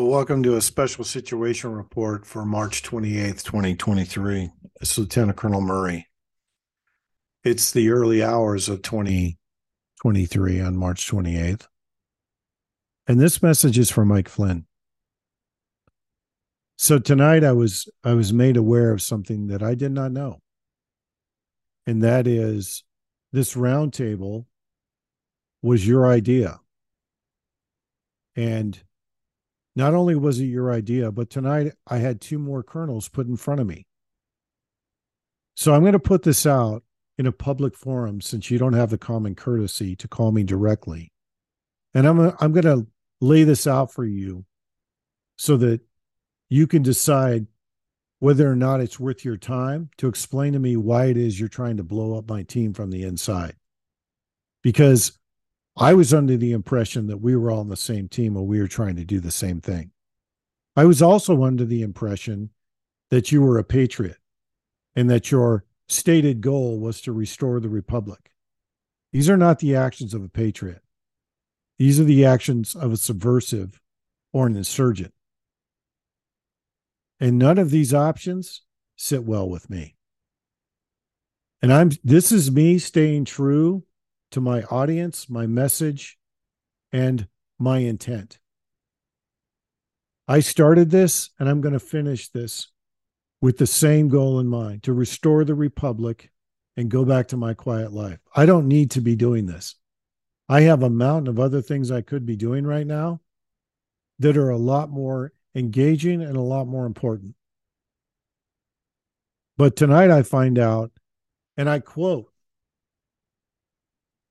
Welcome to a special situation report for March 28th, 2023. It's Lieutenant Colonel Murray. It's the early hours of 2023 on March 28th. And this message is from Mike Flynn. So tonight I was I was made aware of something that I did not know. And that is this roundtable was your idea. And not only was it your idea, but tonight I had two more colonels put in front of me. So I'm going to put this out in a public forum since you don't have the common courtesy to call me directly. And I'm I'm going to lay this out for you so that you can decide whether or not it's worth your time to explain to me why it is you're trying to blow up my team from the inside. Because I was under the impression that we were all on the same team and we were trying to do the same thing. I was also under the impression that you were a patriot and that your stated goal was to restore the republic. These are not the actions of a patriot. These are the actions of a subversive or an insurgent. And none of these options sit well with me. And I'm this is me staying true to my audience, my message, and my intent. I started this and I'm going to finish this with the same goal in mind to restore the republic and go back to my quiet life. I don't need to be doing this. I have a mountain of other things I could be doing right now that are a lot more engaging and a lot more important. But tonight I find out, and I quote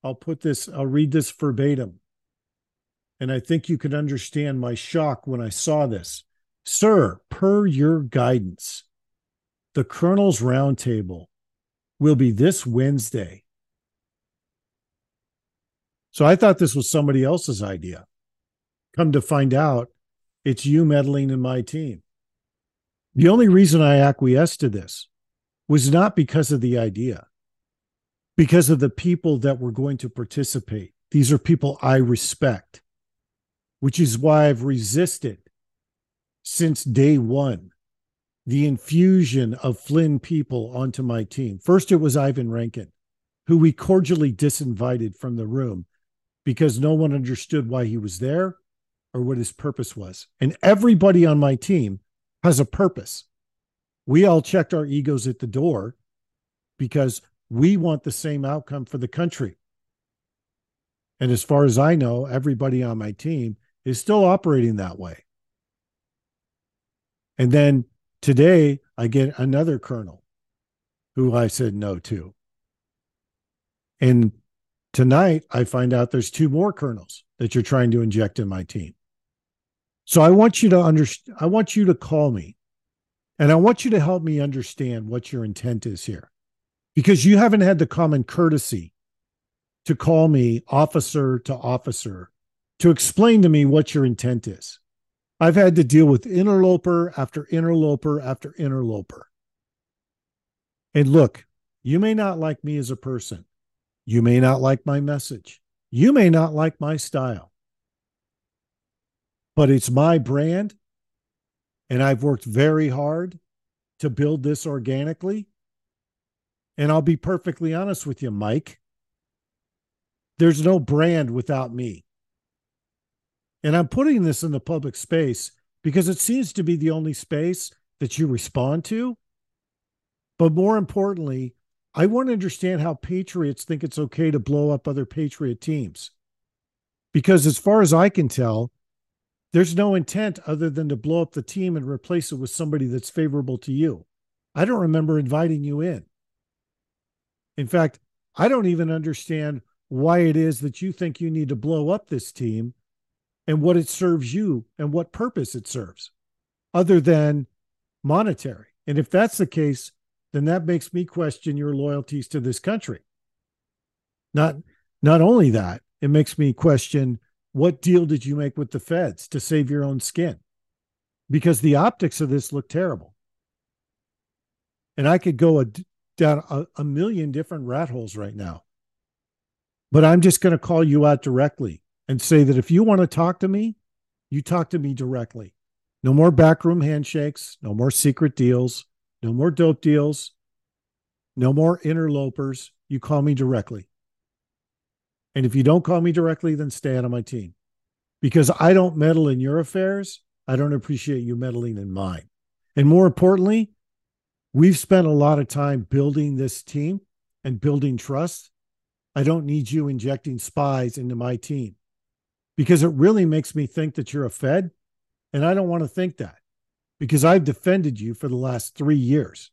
I'll put this, I'll read this verbatim. And I think you can understand my shock when I saw this. Sir, per your guidance, the Colonel's Roundtable will be this Wednesday. So I thought this was somebody else's idea. Come to find out, it's you meddling in my team. The only reason I acquiesced to this was not because of the idea because of the people that were going to participate. These are people I respect, which is why I've resisted since day one the infusion of Flynn people onto my team. First, it was Ivan Raiklin, who we cordially disinvited from the room because no one understood why he was there or what his purpose was. And everybody on my team has a purpose. We all checked our egos at the door because we want the same outcome for the country. And as far as I know, everybody on my team is still operating that way. And then today, I get another colonel who I said no to. And tonight, I find out there's two more colonels that you're trying to inject in my team. So I want you to understand, I want you to call me and I want you to help me understand what your intent is here because you haven't had the common courtesy to call me officer to officer to explain to me what your intent is. I've had to deal with interloper after interloper after interloper. And look, you may not like me as a person. You may not like my message. You may not like my style. But it's my brand. And I've worked very hard to build this organically. And I'll be perfectly honest with you, Mike. There's no brand without me. And I'm putting this in the public space because it seems to be the only space that you respond to. But more importantly, I want to understand how patriots think it's okay to blow up other patriot teams. Because as far as I can tell, there's no intent other than to blow up the team and replace it with somebody that's favorable to you. I don't remember inviting you in. In fact, I don't even understand why it is that you think you need to blow up this team and what it serves you and what purpose it serves other than monetary. And if that's the case, then that makes me question your loyalties to this country. Not not only that, it makes me question what deal did you make with the feds to save your own skin? Because the optics of this look terrible. And I could go a down a, a million different rat holes right now. But I'm just going to call you out directly and say that if you want to talk to me, you talk to me directly. No more backroom handshakes, no more secret deals, no more dope deals, no more interlopers. You call me directly. And if you don't call me directly, then stay out of my team because I don't meddle in your affairs. I don't appreciate you meddling in mine. And more importantly, we've spent a lot of time building this team and building trust. I don't need you injecting spies into my team because it really makes me think that you're a Fed. And I don't want to think that because I've defended you for the last three years.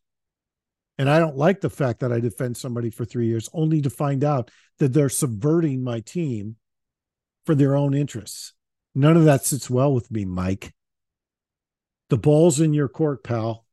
And I don't like the fact that I defend somebody for three years only to find out that they're subverting my team for their own interests. None of that sits well with me, Mike. The ball's in your court, pal.